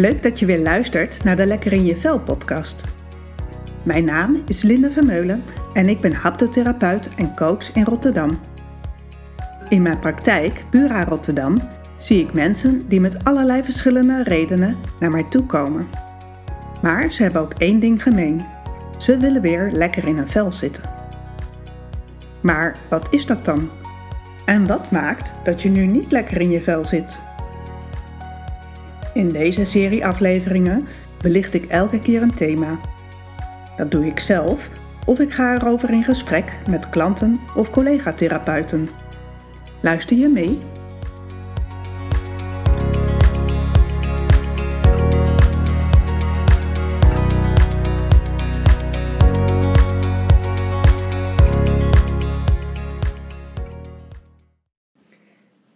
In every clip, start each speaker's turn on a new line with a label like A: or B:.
A: Leuk dat je weer luistert naar de Lekker in je Vel podcast. Mijn naam is Linda Vermeulen en ik ben haptotherapeut en coach in Rotterdam. In mijn praktijk, Bura Rotterdam, zie ik mensen die met allerlei verschillende redenen naar mij toe komen. Maar ze hebben ook één ding gemeen. Ze willen weer lekker in hun vel zitten. Maar wat is dat dan? En wat maakt dat je nu niet lekker in je vel zit? In deze serie afleveringen belicht ik elke keer een thema. Dat doe ik zelf of ik ga erover in gesprek met klanten of collega-therapeuten. Luister je mee?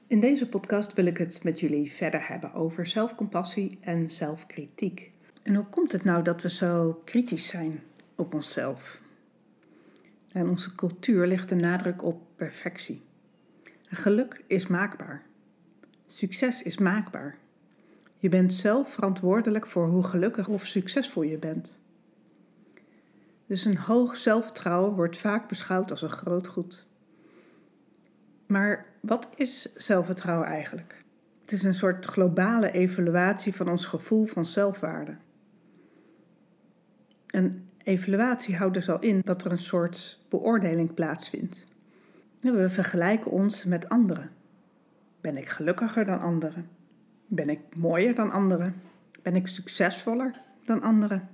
A: In deze podcast wil ik het met jullie verder hebben over zelfcompassie en zelfkritiek. En hoe komt het nou dat we zo kritisch zijn op onszelf? En onze cultuur legt de nadruk op perfectie. geluk is maakbaar. Succes is maakbaar. Je bent zelf verantwoordelijk voor hoe gelukkig of succesvol je bent. Dus een hoog zelfvertrouwen wordt vaak beschouwd als een groot goed. Maar wat is zelfvertrouwen eigenlijk? Het is een soort globale evaluatie van ons gevoel van zelfwaarde. Een evaluatie houdt dus al in dat er een soort beoordeling plaatsvindt. We vergelijken ons met anderen. Ben ik gelukkiger dan anderen? Ben ik mooier dan anderen? Ben ik succesvoller dan anderen?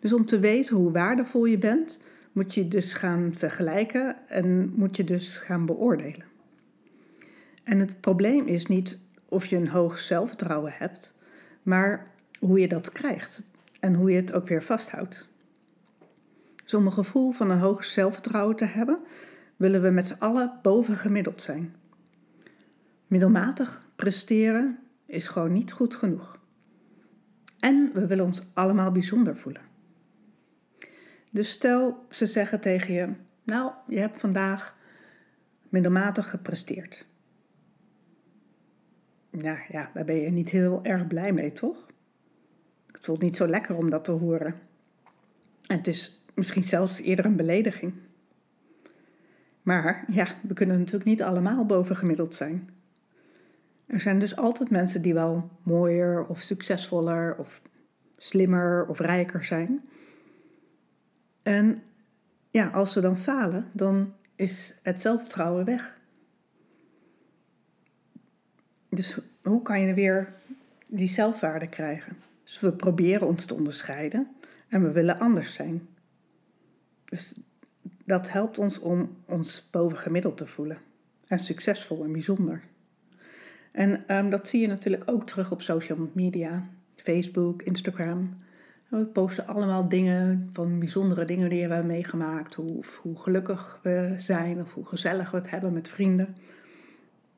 A: Dus om te weten hoe waardevol je bent, moet je dus gaan vergelijken en moet je dus gaan beoordelen. En het probleem is niet of je een hoog zelfvertrouwen hebt, maar hoe je dat krijgt en hoe je het ook weer vasthoudt. Dus om een gevoel van een hoog zelfvertrouwen te hebben, willen we met z'n allen bovengemiddeld zijn. Middelmatig presteren is gewoon niet goed genoeg. En we willen ons allemaal bijzonder voelen. Dus stel, ze zeggen tegen je: Nou, je hebt vandaag middelmatig gepresteerd. Nou ja, daar ben je niet heel erg blij mee, toch? Het voelt niet zo lekker om dat te horen. En het is misschien zelfs eerder een belediging. Maar ja, we kunnen natuurlijk niet allemaal bovengemiddeld zijn. Er zijn dus altijd mensen die wel mooier of succesvoller of slimmer of rijker zijn. En ja, als ze dan falen, dan is het zelfvertrouwen weg. Dus hoe kan je weer die zelfwaarde krijgen? Dus we proberen ons te onderscheiden en we willen anders zijn. Dus dat helpt ons om ons bovengemiddeld te voelen. En succesvol en bijzonder. En um, dat zie je natuurlijk ook terug op social media. Facebook, Instagram. We posten allemaal dingen van bijzondere dingen die we hebben meegemaakt. Hoe, hoe gelukkig we zijn of hoe gezellig we het hebben met vrienden.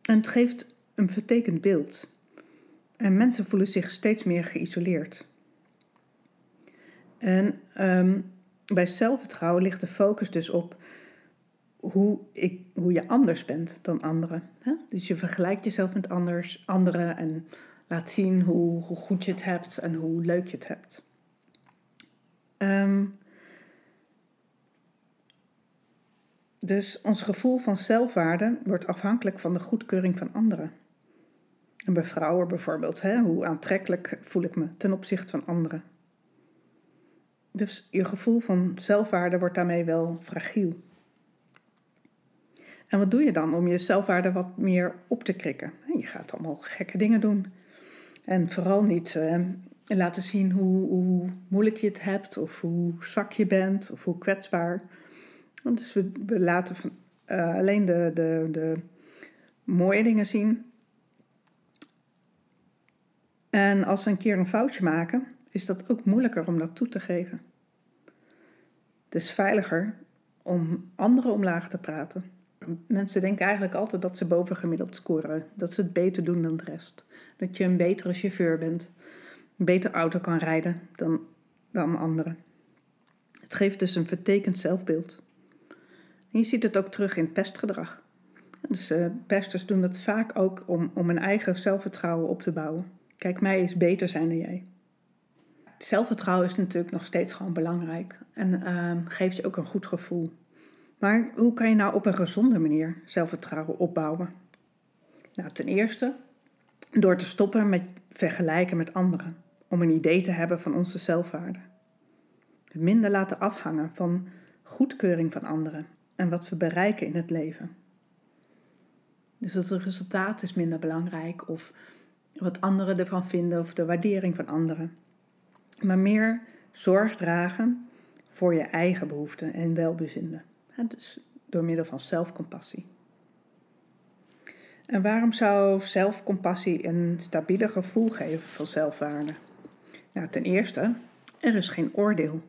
A: En het geeft een vertekend beeld. En mensen voelen zich steeds meer geïsoleerd. En um, bij zelfvertrouwen ligt de focus dus op hoe, ik, hoe je anders bent dan anderen. Hè? Dus je vergelijkt jezelf met anders, anderen en laat zien hoe goed je het hebt en hoe leuk je het hebt. Um, dus ons gevoel van zelfwaarde wordt afhankelijk van de goedkeuring van anderen. En bij vrouwen bijvoorbeeld, hè, hoe aantrekkelijk voel ik me ten opzichte van anderen. Dus je gevoel van zelfwaarde wordt daarmee wel fragiel. En wat doe je dan om je zelfwaarde wat meer op te krikken? Je gaat allemaal gekke dingen doen. En vooral niet uh, laten zien hoe, hoe, moeilijk je het hebt, of hoe zwak je bent, of hoe kwetsbaar. Dus we, laten uh, alleen de, de, de mooie dingen zien. En als we een keer een foutje maken, is dat ook moeilijker om dat toe te geven. Het is veiliger om anderen omlaag te praten. Mensen denken eigenlijk altijd dat ze bovengemiddeld scoren, dat ze het beter doen dan de rest. Dat je een betere chauffeur bent, beter auto kan rijden dan, dan anderen. Het geeft dus een vertekend zelfbeeld. En je ziet het ook terug in pestgedrag. Dus uh, pesters doen dat vaak ook om, om een eigen zelfvertrouwen op te bouwen. Kijk, mij is beter zijn dan jij. Zelfvertrouwen is natuurlijk nog steeds gewoon belangrijk en ehm, geeft je ook een goed gevoel. Maar hoe kan je nou op een gezonde manier zelfvertrouwen opbouwen? Nou, ten eerste door te stoppen met vergelijken met anderen, om een idee te hebben van onze zelfwaarde. Minder laten afhangen van goedkeuring van anderen en wat we bereiken in het leven. Dus het resultaat is minder belangrijk of wat anderen ervan vinden of de waardering van anderen. Maar meer zorg dragen voor je eigen behoeften en welbevinden. Dus door middel van zelfcompassie. En waarom zou zelfcompassie een stabieler gevoel geven van zelfwaarde? Nou, ten eerste, er is geen oordeel.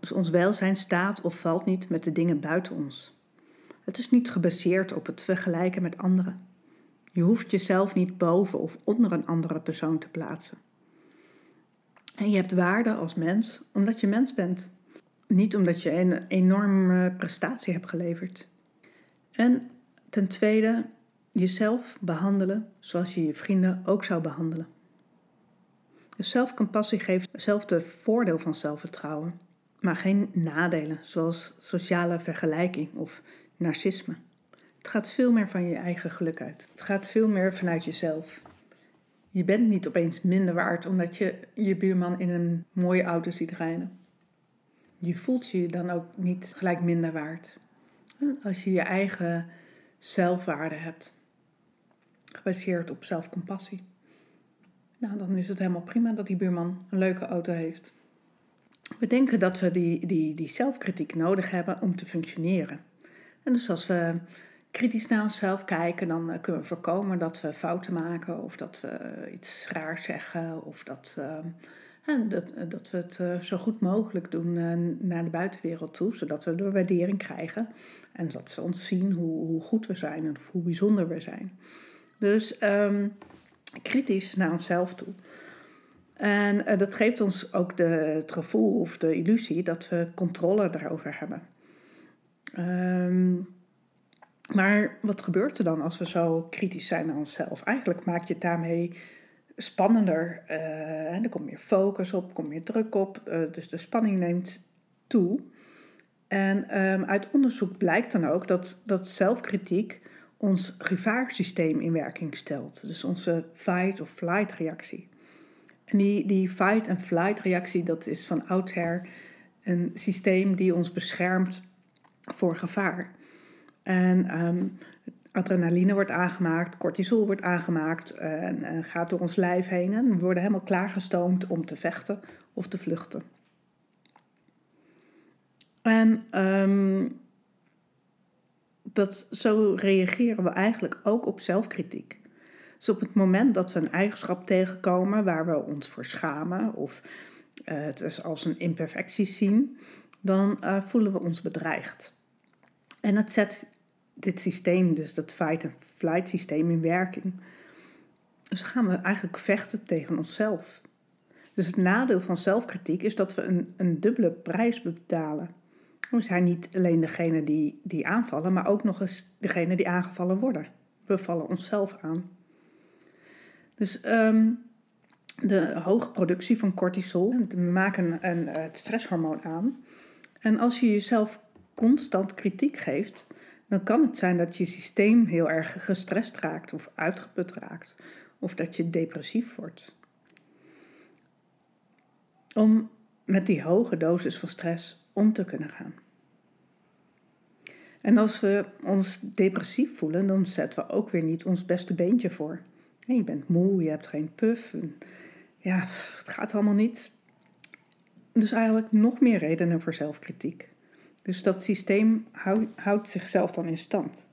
A: Dus ons welzijn staat of valt niet met de dingen buiten ons. Het is niet gebaseerd op het vergelijken met anderen. Je hoeft jezelf niet boven of onder een andere persoon te plaatsen. En je hebt waarde als mens omdat je mens bent. Niet omdat je een enorme prestatie hebt geleverd. En ten tweede, jezelf behandelen zoals je je vrienden ook zou behandelen. Dus zelfcompassie geeft hetzelfde voordeel van zelfvertrouwen, maar geen nadelen zoals sociale vergelijking of narcisme. Het gaat veel meer van je eigen geluk uit. Het gaat veel meer vanuit jezelf. Je bent niet opeens minder waard omdat je je buurman in een mooie auto ziet rijden. Je voelt je dan ook niet gelijk minder waard. Als je je eigen zelfwaarde hebt, gebaseerd op zelfcompassie. Nou, dan is het helemaal prima dat die buurman een leuke auto heeft. We denken dat we die, die, die zelfkritiek nodig hebben om te functioneren. En dus als we kritisch naar onszelf kijken, dan eh, kunnen we voorkomen dat we fouten maken of dat we iets raars zeggen of dat, uh, dat, eh, dat we het zo goed mogelijk doen naar de buitenwereld toe, zodat we de waardering krijgen en dat ze ons zien hoe, hoe goed we zijn en hoe bijzonder we zijn. Dus um, kritisch naar onszelf toe. En dat geeft ons ook de, het gevoel of de illusie dat we controle daarover hebben. Um, maar wat gebeurt er dan als we zo kritisch zijn naar onszelf? Eigenlijk maak je het daarmee spannender. Uh, er komt meer focus op, komt meer druk op. Uh, dus de spanning neemt toe. En um, uit onderzoek blijkt dan ook dat, dat zelfkritiek ons gevaarsysteem in werking stelt. Dus onze fight of flight reactie. En die, die fight and flight reactie, dat is van oudsher een systeem die ons beschermt voor gevaar. En um, adrenaline wordt aangemaakt, cortisol wordt aangemaakt en, gaat door ons lijf heen. En we worden helemaal klaargestoomd om te vechten of te vluchten. En um, dat, zo reageren we eigenlijk ook op zelfkritiek. Dus op het moment dat we een eigenschap tegenkomen waar we ons voor schamen of uh, het als een imperfectie zien, dan uh, voelen we ons bedreigd. En het zet dit systeem, dus dat fight-and-flight systeem in werking. Dus gaan we eigenlijk vechten tegen onszelf. Dus het nadeel van zelfkritiek is dat we een, een dubbele prijs betalen. We zijn niet alleen degene die, die aanvallen, maar ook nog eens degene die aangevallen worden. We vallen onszelf aan. Dus um, de hoge productie van cortisol, we maken een, het stresshormoon aan. En als je jezelf constant kritiek geeft, dan kan het zijn dat je systeem heel erg gestrest raakt of uitgeput raakt. Of dat je depressief wordt. Om met die hoge dosis van stress om te kunnen gaan. En als we ons depressief voelen, dan zetten we ook weer niet ons beste beentje voor. je bent moe, je hebt geen puff. Ja, het gaat allemaal niet. Dus eigenlijk nog meer redenen voor zelfkritiek. Dus dat systeem houdt zichzelf dan in stand.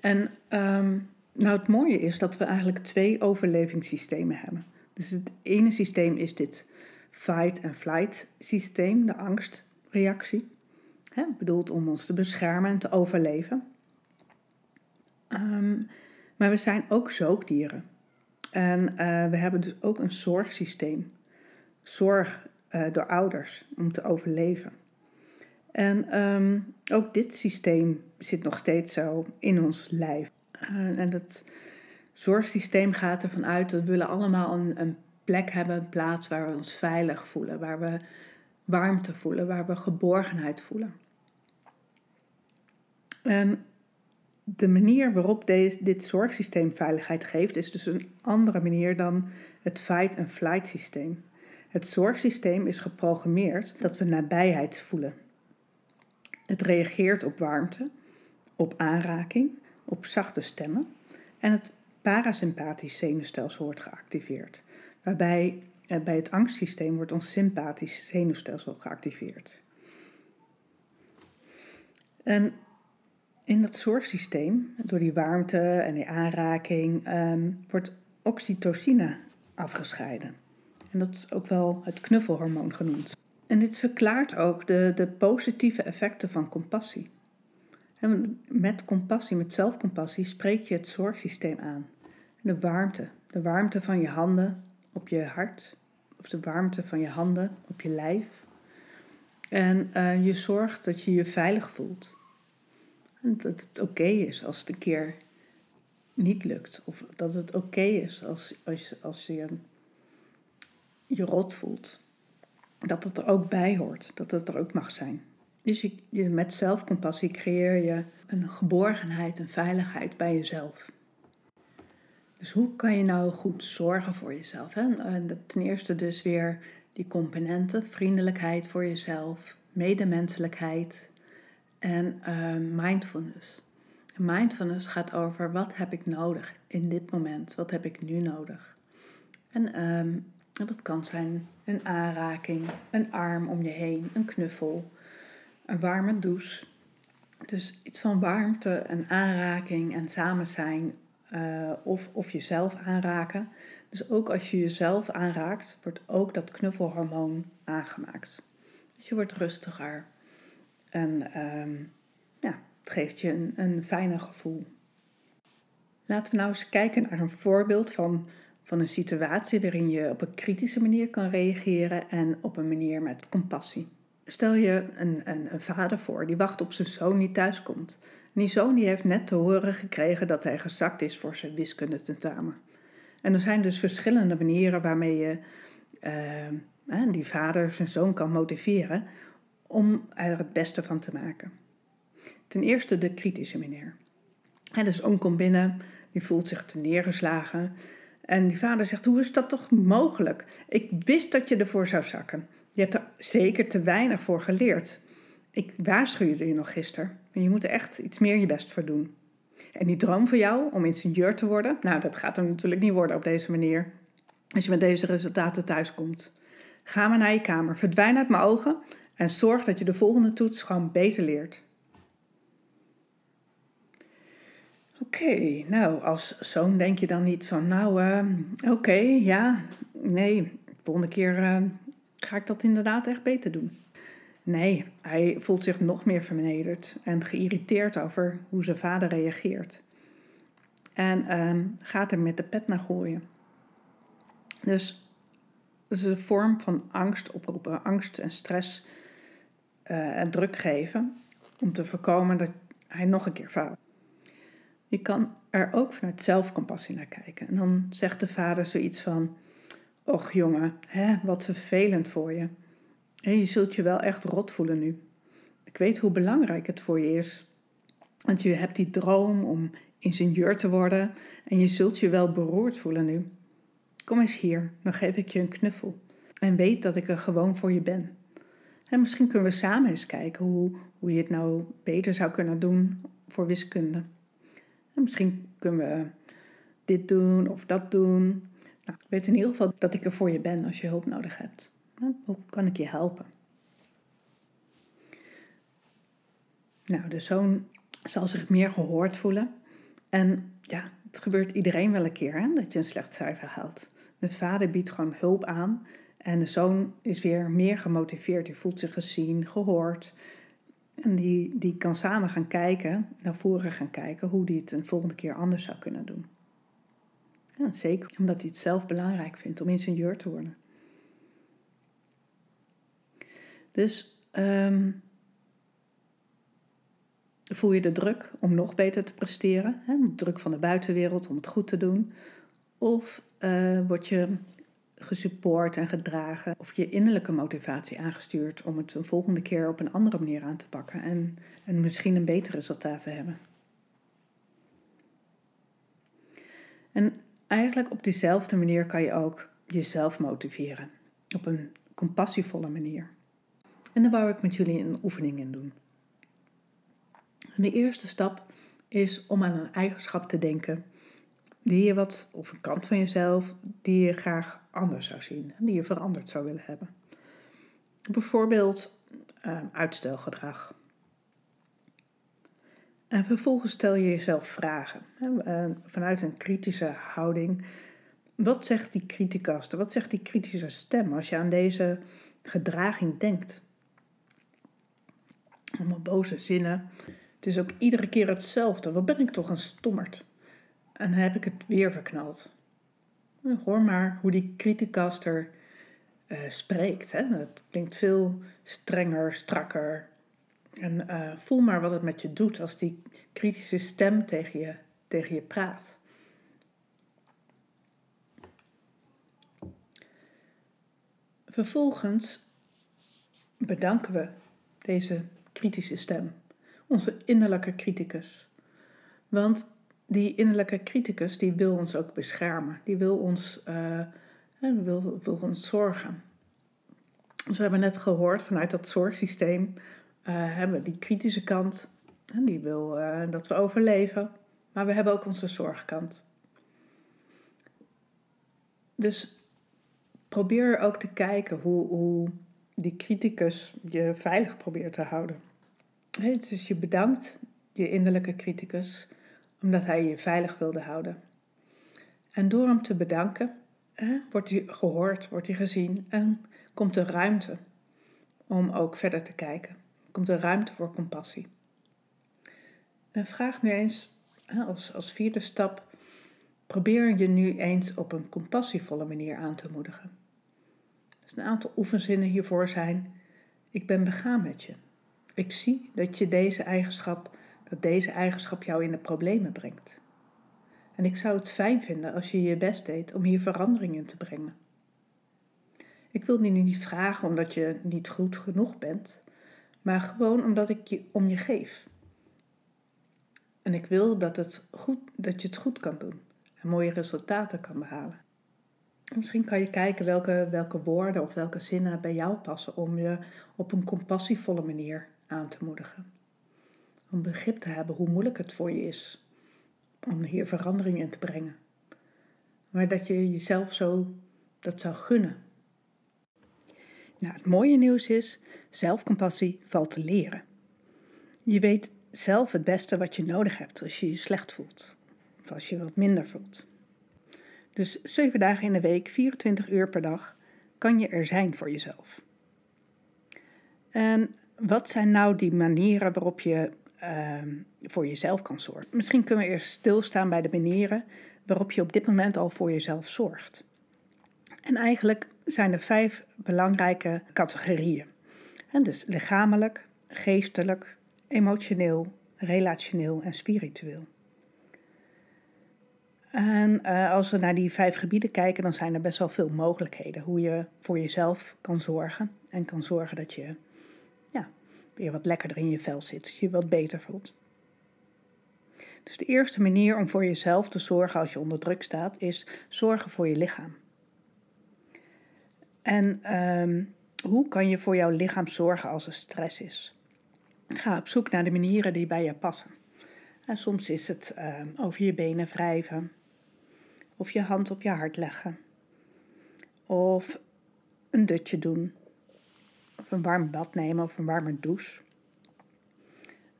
A: En ehm, nou, het mooie is dat we eigenlijk twee overlevingssystemen hebben. Dus het ene systeem is dit fight and flight systeem, de angstreactie. Hè, bedoeld om ons te beschermen en te overleven. Ehm, maar we zijn ook zoogdieren. En uh, we hebben dus ook een zorgsysteem. Zorg uh, door ouders om te overleven. En um, ook dit systeem zit nog steeds zo in ons lijf. Uh, en dat zorgsysteem gaat ervan uit dat we allemaal een, een plek hebben, een plaats waar we ons veilig voelen, waar we warmte voelen, waar we geborgenheid voelen. En de manier waarop deze, dit zorgsysteem veiligheid geeft, is dus een andere manier dan het fight-and-flight systeem. Het zorgsysteem is geprogrammeerd dat we nabijheid voelen. Het reageert op warmte, op aanraking, op zachte stemmen en het parasympathisch zenuwstelsel wordt geactiveerd, waarbij bij het angstsysteem wordt ons sympathisch zenuwstelsel geactiveerd. En in dat zorgsysteem, door die warmte en die aanraking, um, wordt oxytocine afgescheiden. En dat is ook wel het knuffelhormoon genoemd. En dit verklaart ook de, de positieve effecten van compassie. En met compassie, met zelfcompassie, spreek je het zorgsysteem aan. De warmte, de warmte van je handen op je hart, of de warmte van je handen op je lijf. En uh, je zorgt dat je je veilig voelt. En dat het oké is als het een keer niet lukt. Of dat het oké is als, als, als je je rot voelt. Dat het er ook bij hoort. Dat het er ook mag zijn. Dus je, je, met zelfcompassie creëer je een geborgenheid, een veiligheid bij jezelf. Dus hoe kan je nou goed zorgen voor jezelf? Hè? Ten eerste dus weer die componenten, vriendelijkheid voor jezelf, medemenselijkheid en uh, mindfulness. mindfulness gaat over wat heb ik nodig in dit moment, wat heb ik nu nodig. En um, dat kan zijn een aanraking, een arm om je heen, een knuffel, een warme douche. Dus iets van warmte en aanraking en samen zijn uh, of, of jezelf aanraken. Dus ook als je jezelf aanraakt, wordt ook dat knuffelhormoon aangemaakt. Dus je wordt rustiger en um, ja, het geeft je een, een fijner gevoel. Laten we nou eens kijken naar een voorbeeld van, van een situatie waarin je op een kritische manier kan reageren en op een manier met compassie. Stel je een, een, een vader voor die wacht op zijn zoon die thuiskomt. Die heeft net te horen gekregen dat hij gezakt is voor zijn wiskundetentamen. En er zijn dus verschillende manieren waarmee je uh, die vader zijn zoon kan motiveren om er het beste van te maken. Ten eerste de kritische manier. En de zoon komt binnen, die voelt zich te neergeslagen. En die vader zegt: Hoe is dat toch mogelijk? Ik wist dat je ervoor zou zakken. Je hebt er zeker te weinig voor geleerd. Ik waarschuwde je nog gisteren. Je moet er echt iets meer je best voor doen. En die droom van jou om ingenieur te worden, nou, dat gaat er natuurlijk niet worden op deze manier. Als je met deze resultaten thuiskomt. Ga maar naar je kamer, verdwijn uit mijn ogen en zorg dat je de volgende toets gewoon beter leert. Oké, nou, als zoon denk je dan niet van, nou, uh, oké, ja, nee, de volgende keer uh, ga ik dat inderdaad echt beter doen. Nee, hij voelt zich nog meer vernederd en geïrriteerd over hoe zijn vader reageert. En uh, gaat er met de pet naar gooien. Dus dat is een vorm van angst oproepen, angst en stress uh, en druk geven om te voorkomen dat hij nog een keer faalt. Je kan er ook vanuit zelfcompassie naar kijken. En dan zegt de vader zoiets van: Och jongen, hè, wat vervelend voor je. En je zult je wel echt rot voelen nu. Ik weet hoe belangrijk het voor je is. Want je hebt die droom om ingenieur te worden en je zult je wel beroerd voelen nu. Kom eens hier, dan geef ik je een knuffel. En weet dat ik er gewoon voor je ben. En misschien kunnen we samen eens kijken hoe, hoe je het nou beter zou kunnen doen voor wiskunde. En misschien kunnen we dit doen of dat doen. Nou, ik weet in ieder geval dat ik er voor je ben als je hulp nodig hebt. Hoe kan ik je helpen? Nou, de zoon zal zich meer gehoord voelen. En ja, het gebeurt iedereen wel een keer hè, dat je een slecht cijfer haalt. De vader biedt gewoon hulp aan en de zoon is weer meer gemotiveerd. Die voelt zich gezien, gehoord. En die, die kan samen gaan kijken, naar voren gaan kijken, hoe die het een volgende keer anders zou kunnen doen. Ja, zeker omdat hij het zelf belangrijk vindt om ingenieur te worden. Dus um, Voel je de druk om nog beter te presteren? Hè? De druk van de buitenwereld om het goed te doen? Of uh, word je gesupport en gedragen of je innerlijke motivatie aangestuurd om het een volgende keer op een andere manier aan te pakken en, en misschien een beter resultaat te hebben? En eigenlijk op diezelfde manier kan je ook jezelf motiveren. Op een compassievolle manier. En daar wou ik met jullie een oefening in doen. de eerste stap is om aan een eigenschap te denken die je wat, of een kant van jezelf, die je graag anders zou zien en die je veranderd zou willen hebben. Bijvoorbeeld uh, uitstelgedrag. En vervolgens stel je jezelf vragen. Hè, vanuit een kritische houding. Wat zegt die criticaster? Wat zegt die kritische stem als je aan deze gedraging denkt? Allemaal boze zinnen. Het is ook iedere keer hetzelfde. Wat ben ik toch een stommerd? En heb ik het weer verknald. Hoor maar hoe die criticaster uh, spreekt. Hè? Het klinkt veel strenger, strakker, en uh, voel maar wat het met je doet als die kritische stem tegen je, tegen je praat. Vervolgens bedanken we deze kritische stem, onze innerlijke criticus. Want die innerlijke criticus die wil ons ook beschermen, die wil ons, uh, wil, wil ons zorgen. Dus we hebben net gehoord vanuit dat zorgsysteem uh, hebben die kritische kant, die wil uh, dat we overleven, maar we hebben ook onze zorgkant. Dus probeer ook te kijken hoe, hoe die criticus je veilig probeert te houden. Dus je bedankt je innerlijke criticus omdat hij je veilig wilde houden. En door hem te bedanken, wordt hij gehoord, wordt hij gezien en komt er ruimte om ook verder te kijken komt er ruimte voor compassie. En vraag nu eens, als, als vierde stap, probeer je nu eens op een compassievolle manier aan te moedigen. Een aantal oefenzinnen hiervoor zijn: Ik ben begaan met je. Ik zie dat je deze eigenschap, dat deze eigenschap jou in de problemen brengt. En ik zou het fijn vinden als je je best deed om hier verandering in te brengen. Ik wil nu niet vragen omdat je niet goed genoeg bent, maar gewoon omdat ik je om je geef. En ik wil dat, het goed, dat je het goed kan doen en mooie resultaten kan behalen. Misschien kan je kijken welke, welke woorden of welke zinnen bij jou passen om je op een compassievolle manier aan te moedigen. Om begrip te hebben hoe moeilijk het voor je is om hier verandering in te brengen. Maar dat je jezelf zo dat zou gunnen nou, het mooie nieuws is, zelfcompassie valt te leren. Je weet zelf het beste wat je nodig hebt als je je slecht voelt. Of als je wat minder voelt. Dus 7 dagen in de week, 24 uur per dag, kan je er zijn voor jezelf. En wat zijn nou die manieren waarop je uh, voor jezelf kan zorgen? Misschien kunnen we eerst stilstaan bij de manieren waarop je op dit moment al voor jezelf zorgt. En eigenlijk zijn er vijf belangrijke categorieën. En dus lichamelijk, geestelijk, emotioneel, relationeel en spiritueel. En uh, als we naar die vijf gebieden kijken, dan zijn er best wel veel mogelijkheden hoe je voor jezelf kan zorgen. En kan zorgen dat je ja, weer wat lekkerder in je vel zit, dat je wat beter voelt. Dus de eerste manier om voor jezelf te zorgen als je onder druk staat, is zorgen voor je lichaam. En um, hoe kan je voor jouw lichaam zorgen als er stress is? Ga op zoek naar de manieren die bij je passen. En soms is het um, over je benen wrijven, of je hand op je hart leggen, of een dutje doen, of een warm bad nemen of een warme douche.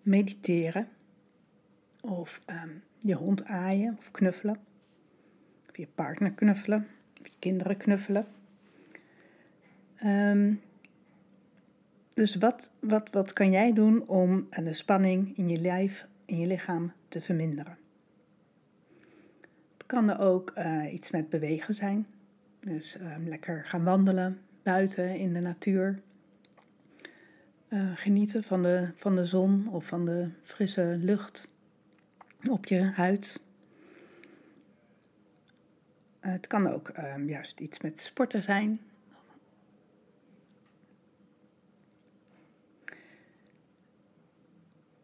A: Mediteren, of um, je hond aaien of knuffelen, of je partner knuffelen, of je kinderen knuffelen. Um, dus wat, wat, wat kan jij doen om de spanning in je lijf, in je lichaam te verminderen? Het kan er ook uh, iets met bewegen zijn. Dus um, lekker gaan wandelen buiten in de natuur. uh, genieten van de, van de zon of van de frisse lucht op je huid. Uh, het kan ook uh, juist iets met sporten zijn.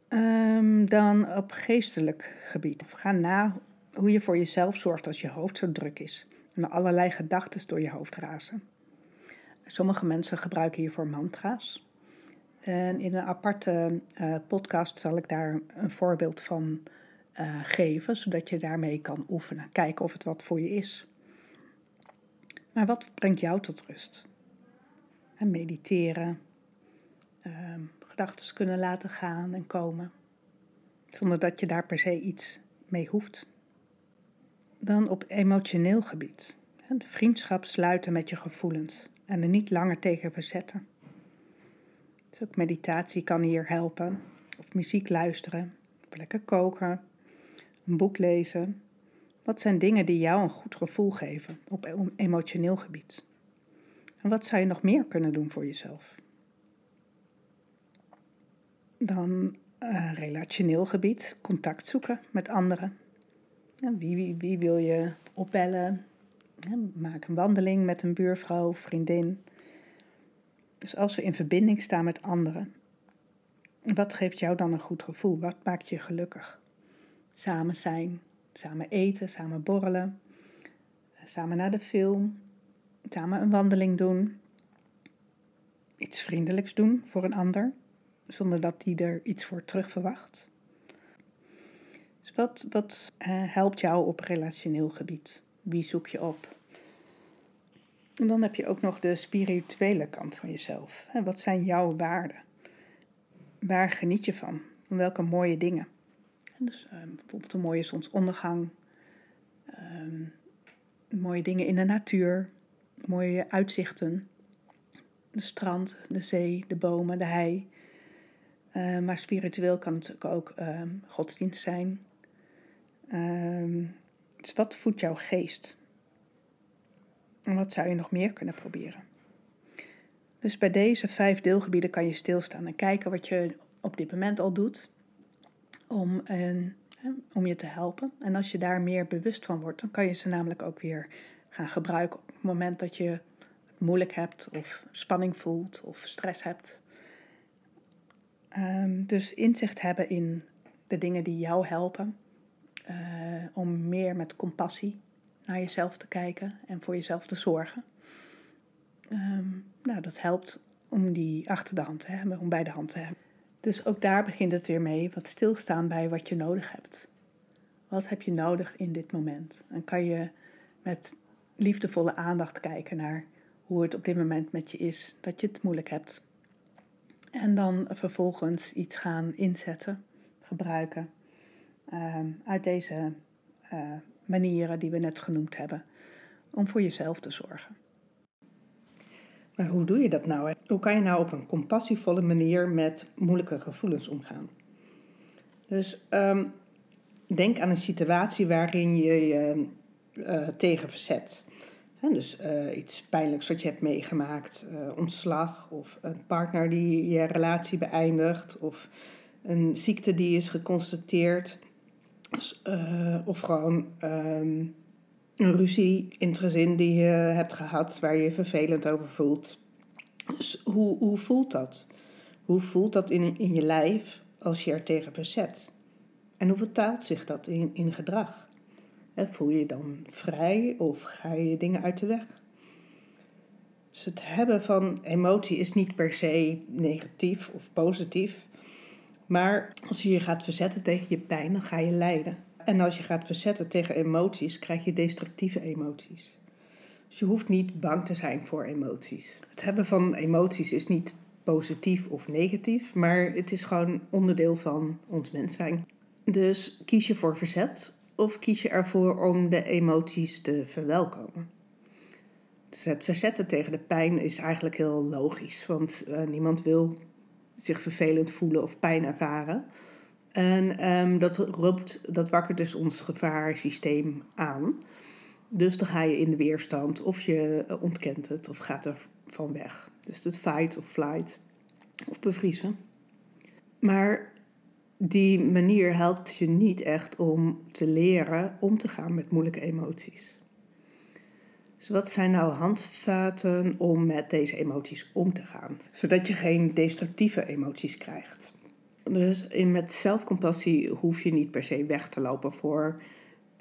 A: Um, dan op geestelijk gebied. Ga na hoe je voor jezelf zorgt als je hoofd zo druk is en allerlei gedachten door je hoofd razen. Sommige mensen gebruiken hiervoor mantra's. En in een aparte uh, podcast zal ik daar een voorbeeld van uh, geven, zodat je daarmee kan oefenen. Kijken of het wat voor je is. Maar wat brengt jou tot rust? En mediteren, uh, gedachten kunnen laten gaan en komen, zonder dat je daar per se iets mee hoeft. Dan op emotioneel gebied. Vriendschap sluiten met je gevoelens en er niet langer tegen verzetten. Dus ook meditatie kan hier helpen. Of muziek luisteren, of lekker koken, een boek lezen. Wat zijn dingen die jou een goed gevoel geven op emotioneel gebied? En wat zou je nog meer kunnen doen voor jezelf? Dan uh, relationeel gebied, contact zoeken met anderen. Wie, wie, wie wil je opbellen? maak een wandeling met een buurvrouw of vriendin. Dus als we in verbinding staan met anderen, wat geeft jou dan een goed gevoel? Wat maakt je gelukkig? Samen zijn, samen eten, samen borrelen, samen naar de film, samen een wandeling doen, iets vriendelijks doen voor een ander, zonder dat die er iets voor terug verwacht. Dus wat, wat uh, helpt jou op relationeel gebied? Wie zoek je op? En dan heb je ook nog de spirituele kant van jezelf. Wat zijn jouw waarden? Waar geniet je van? Van welke mooie dingen? Dus uh, bijvoorbeeld een mooie zonsondergang, um, mooie dingen in de natuur, mooie uitzichten, de strand, de zee, de bomen, de hei. Uh, maar spiritueel kan het ook uh, godsdienst zijn. Dus wat voedt jouw geest? En wat zou je nog meer kunnen proberen? Dus bij deze vijf deelgebieden kan je stilstaan en kijken wat je op dit moment al doet om, om je te helpen. En als je daar meer bewust van wordt, dan kan je ze namelijk ook weer gaan gebruiken op het moment dat je het moeilijk hebt of spanning voelt of stress hebt. Um, dus inzicht hebben in de dingen die jou helpen uh, om meer met compassie naar jezelf te kijken en voor jezelf te zorgen. Um, nou, dat helpt om die achter de hand te hebben, om bij de hand te hebben. Dus ook daar begint het weer mee, wat stilstaan bij wat je nodig hebt. Wat heb je nodig in dit moment? En kan je met liefdevolle aandacht kijken naar hoe het op dit moment met je is, dat je het moeilijk hebt. En dan vervolgens iets gaan inzetten, gebruiken um, uit deze uh, manieren die we net genoemd hebben, om voor jezelf te zorgen. Maar hoe doe je dat nou? Hoe kan je nou op een compassievolle manier met moeilijke gevoelens omgaan? Dus um, denk aan een situatie waarin je je uh, tegen verzet. dus uh, iets pijnlijks wat je hebt meegemaakt, ontslag of een partner die je relatie beëindigt of een ziekte die is geconstateerd. Uh, of gewoon um, een ruzie in het gezin die je hebt gehad waar je je vervelend over voelt. Dus hoe, hoe voelt dat? Hoe voelt dat in, in je lijf als je er tegen verzet? En hoe vertaalt zich dat in, in gedrag? voel je je dan vrij of ga je dingen uit de weg? Dus het hebben van emotie is niet per se negatief of positief. Maar als je je gaat verzetten tegen je pijn, dan ga je lijden. En als je gaat verzetten tegen emoties, krijg je destructieve emoties. Dus je hoeft niet bang te zijn voor emoties. Het hebben van emoties is niet positief of negatief, maar het is gewoon onderdeel van ons mens zijn. Dus kies je voor verzet of kies je ervoor om de emoties te verwelkomen? Dus het verzetten tegen de pijn is eigenlijk heel logisch, want uh, niemand wil zich vervelend voelen of pijn ervaren. En um, dat, roept, dat wakkert dus ons gevaarsysteem aan. Dus dan ga je in de weerstand of je ontkent het of gaat er van weg. Dus het fight of flight. of bevriezen. Maar die manier helpt je niet echt om te leren om te gaan met moeilijke emoties. Dus wat zijn nou handvaten om met deze emoties om te gaan, zodat je geen destructieve emoties krijgt? Dus met zelfcompassie hoef je niet per se weg te lopen voor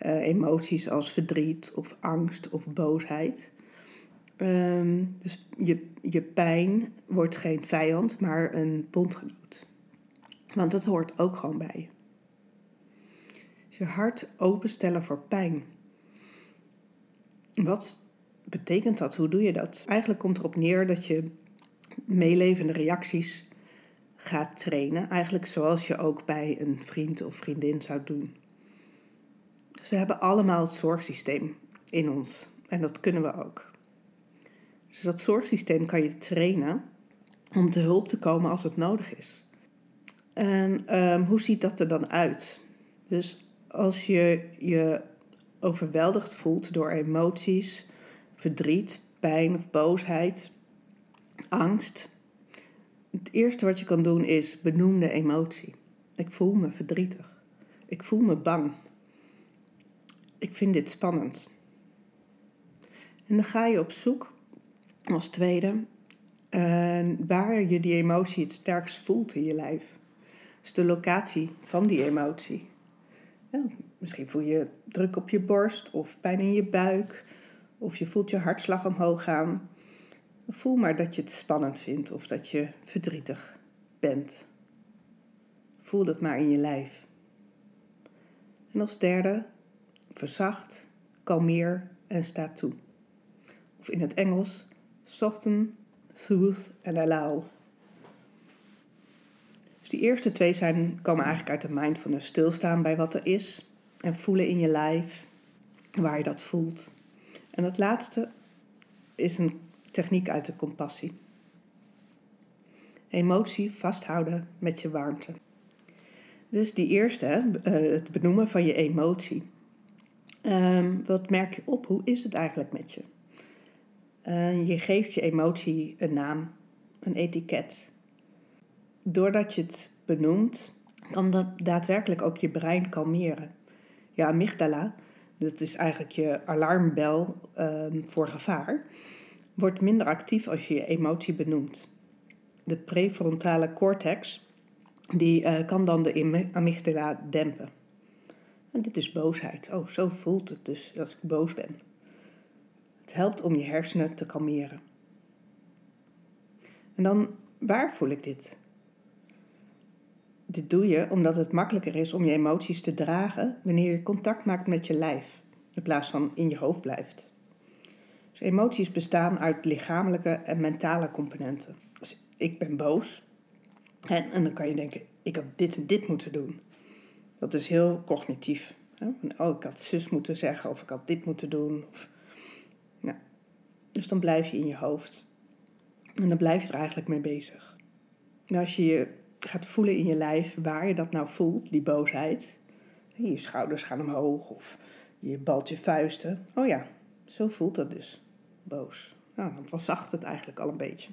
A: uh, emoties als verdriet of angst of boosheid. Um, dus je, je pijn wordt geen vijand, maar een bondgenoot. Want dat hoort ook gewoon bij. Dus je hart openstellen voor pijn. Wat betekent dat? Hoe doe je dat? Eigenlijk komt erop neer dat je meelevende reacties gaat trainen. Eigenlijk zoals je ook bij een vriend of vriendin zou doen. Ze we hebben allemaal het zorgsysteem in ons. En dat kunnen we ook. Dus dat zorgsysteem kan je trainen om te hulp te komen als het nodig is. En ehm, hoe ziet dat er dan uit? Dus als je je overweldigd voelt door emoties, verdriet, pijn of boosheid, angst. Het eerste wat je kan doen is benoem de emotie. Ik voel me verdrietig. Ik voel me bang. Ik vind dit spannend. En dan ga je op zoek als tweede uh, waar je die emotie het sterkst voelt in je lijf. Dus de locatie van die emotie. Misschien voel je druk op je borst of pijn in je buik. Of je voelt je hartslag omhoog gaan. Voel maar dat je het spannend vindt of dat je verdrietig bent. Voel dat maar in je lijf. En als derde, verzacht, kalmeer en sta toe. Of in het Engels, soften, soothe en allow. Dus die eerste twee zijn, komen eigenlijk uit de mindfulness. Stilstaan bij wat er is en voelen in je lijf waar je dat voelt. En dat laatste is een techniek uit de compassie. Emotie vasthouden met je warmte. Dus die eerste, eh, het benoemen van je emotie. Ehm, wat merk je op? Hoe is het eigenlijk met je? Uh, je geeft je emotie een naam, een etiket. Doordat je het benoemt, kan dat daadwerkelijk ook je brein kalmeren. Je amygdala, dat is eigenlijk je alarmbel um, voor gevaar, wordt minder actief als je je emotie benoemt. De prefrontale cortex die, uh, kan dan de amygdala dempen. En dit is boosheid. Oh, zo voelt het dus als ik boos ben. Het helpt om je hersenen te kalmeren. En dan, waar voel ik dit? Dit doe je omdat het makkelijker is om je emoties te dragen wanneer je contact maakt met je lijf, in plaats van in je hoofd blijft. Dus emoties bestaan uit lichamelijke en mentale componenten. Dus ik ben boos en, dan kan je denken, ik had dit en dit moeten doen. Dat is heel cognitief. Hè? Oh, ik had zus moeten zeggen of ik had dit moeten doen. Of, ja. Dus dan blijf je in je hoofd. En dan blijf je er eigenlijk mee bezig. En als je je gaat voelen in je lijf waar je dat nou voelt, die boosheid. Je schouders gaan omhoog of je balt je vuisten. Oh ja, zo voelt dat dus. Boos. Nou, dan verzacht het eigenlijk al een beetje.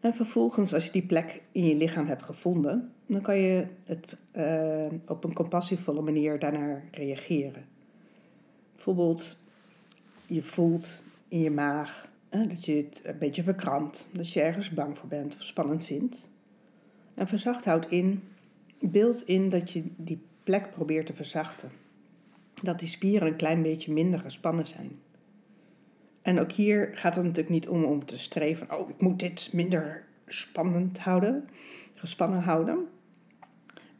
A: En vervolgens, als je die plek in je lichaam hebt gevonden, dan kan je het uh, op een compassievolle manier daarnaar reageren. Bijvoorbeeld, je voelt in je maag dat je het een beetje verkrampt, dat je ergens bang voor bent of spannend vindt. En verzacht houdt in, beeld in dat je die plek probeert te verzachten. Dat die spieren een klein beetje minder gespannen zijn. En ook hier gaat het natuurlijk niet om om te streven, oh, ik moet dit minder spannend houden, gespannen houden.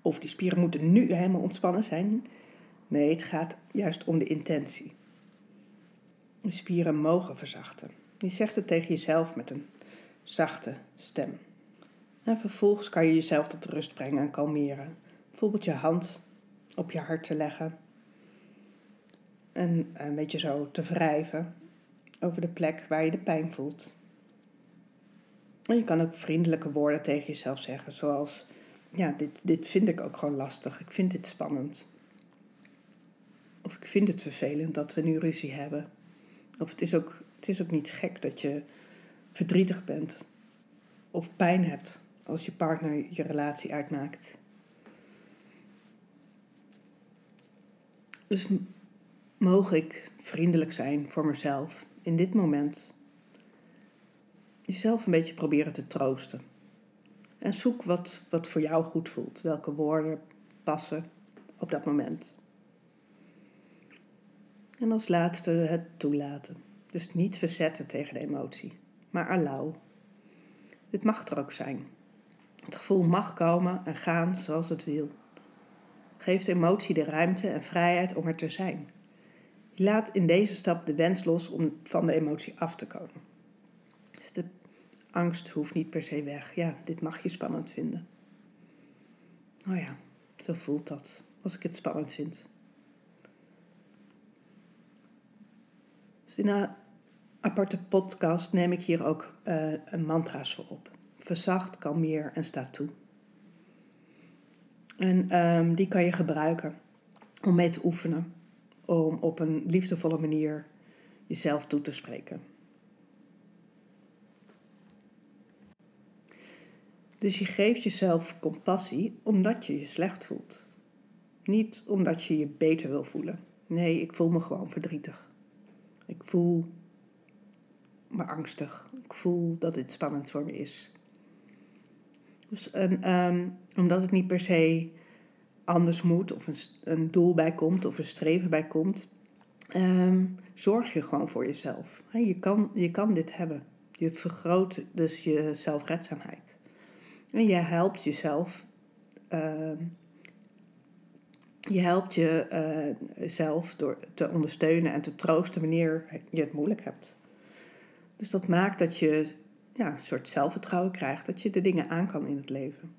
A: Of die spieren moeten nu helemaal ontspannen zijn. Nee, het gaat juist om de intentie. De spieren mogen verzachten. Je zegt het tegen jezelf met een zachte stem. En vervolgens kan je jezelf tot rust brengen en kalmeren. Bijvoorbeeld je hand op je hart te leggen. En een beetje zo te wrijven over de plek waar je de pijn voelt. En je kan ook vriendelijke woorden tegen jezelf zeggen, zoals: Ja, dit, dit vind ik ook gewoon lastig. Ik vind dit spannend. Of ik vind het vervelend dat we nu ruzie hebben. Of het is ook, het is ook niet gek dat je verdrietig bent of pijn hebt als je partner je relatie uitmaakt. Dus mogen ik vriendelijk zijn voor mezelf in dit moment. Jezelf een beetje proberen te troosten. En zoek wat, wat voor jou goed voelt. Welke woorden passen op dat moment. En als laatste het toelaten. Dus niet verzetten tegen de emotie, maar allow. Het mag er ook zijn. Het gevoel mag komen en gaan zoals het wil. Geef de emotie de ruimte en vrijheid om er te zijn. Laat in deze stap de wens los om van de emotie af te komen. Dus de angst hoeft niet per se weg. Ja, dit mag je spannend vinden. Oh ja, zo voelt dat als ik het spannend vind. Dus in een aparte podcast neem ik hier ook uh, een mantra's voor op. Verzacht, kalmeer en sta toe. En um, die kan je gebruiken om mee te oefenen. Om op een liefdevolle manier jezelf toe te spreken. Dus je geeft jezelf compassie omdat je je slecht voelt. Niet omdat je je beter wil voelen. Nee, ik voel me gewoon verdrietig. Ik voel me angstig. Ik voel dat dit spannend voor me is. Dus een, um, omdat het niet per se anders moet, of een, een doel bij komt, of een streven bij komt, um, zorg je gewoon voor jezelf. Je kan, je kan dit hebben. Je vergroot dus je zelfredzaamheid. En je helpt jezelf. Uh, je helpt jezelf uh, door te ondersteunen en te troosten wanneer je het moeilijk hebt. Dus dat maakt dat je ja, een soort zelfvertrouwen krijgt, dat je de dingen aan kan in het leven.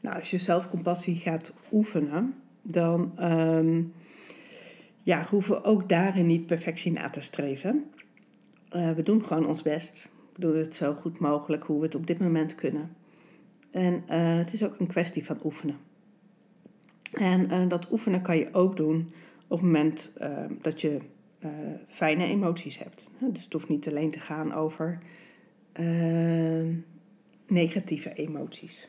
A: Nou, als je zelfcompassie gaat oefenen, dan um, ja, hoeven we ook daarin niet perfectie na te streven. Uh, we doen gewoon ons best. We doen het zo goed mogelijk hoe we het op dit moment kunnen. En uh, het is ook een kwestie van oefenen. En uh, dat oefenen kan je ook doen op het moment ehm, dat je fijne emoties hebt. Dus het hoeft niet alleen te gaan over uh, negatieve emoties.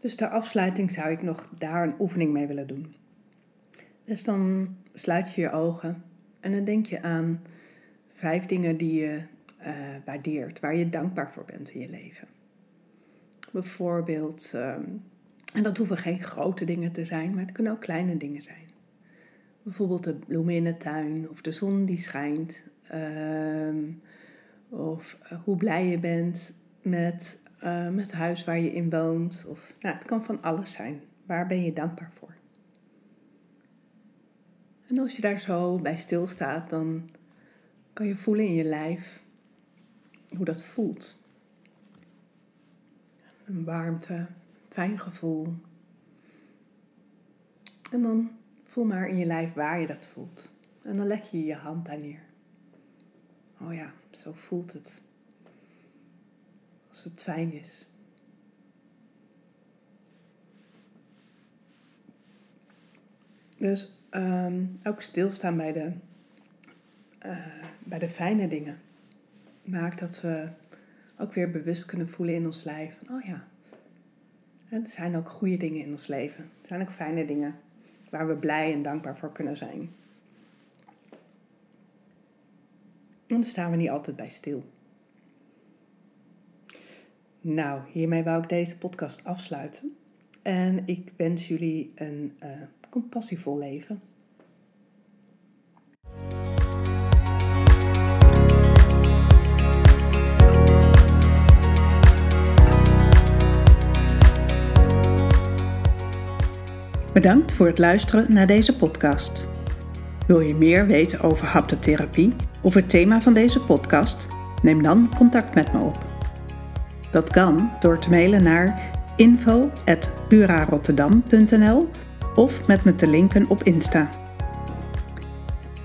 A: Dus ter afsluiting zou ik nog daar een oefening mee willen doen. Dus dan sluit je je ogen en dan denk je aan vijf dingen die je uh, waardeert, waar je dankbaar voor bent in je leven. Bijvoorbeeld, um, en dat hoeven geen grote dingen te zijn, maar het kunnen ook kleine dingen zijn. Bijvoorbeeld de bloemen in de tuin of de zon die schijnt Um, of uh, hoe blij je bent met, uh, met het huis waar je in woont. Of, nou, het kan van alles zijn. Waar ben je dankbaar voor? En als je daar zo bij stilstaat, dan kan je voelen in je lijf hoe dat voelt. Een warmte, fijn gevoel. En dan voel maar in je lijf waar je dat voelt. En dan leg je je hand daar neer. Oh ja, zo voelt het. Als het fijn is. Dus ook stilstaan bij de, uh, bij de fijne dingen maakt dat we ook weer bewust kunnen voelen in ons lijf. Van, oh ja, er zijn ook goede dingen in ons leven. Er zijn ook fijne dingen waar we blij en dankbaar voor kunnen zijn. En daar staan we niet altijd bij stil. Nou, hiermee wou ik deze podcast afsluiten. En ik wens jullie een uh, compassievol leven. Bedankt voor het luisteren naar deze podcast. Wil je meer weten over haptotherapie of het thema van deze podcast? Neem dan contact met me op. Dat kan door te mailen naar info.purarotterdam.nl of met me te linken op Insta.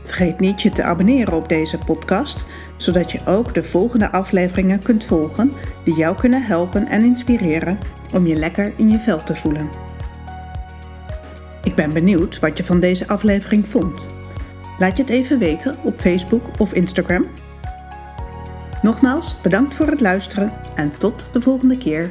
A: Vergeet niet je te abonneren op deze podcast, zodat je ook de volgende afleveringen kunt volgen die jou kunnen helpen en inspireren om je lekker in je vel te voelen. Ik ben benieuwd wat je van deze aflevering vond. Laat je het even weten op Facebook of Instagram. Nogmaals bedankt voor het luisteren en tot de volgende keer.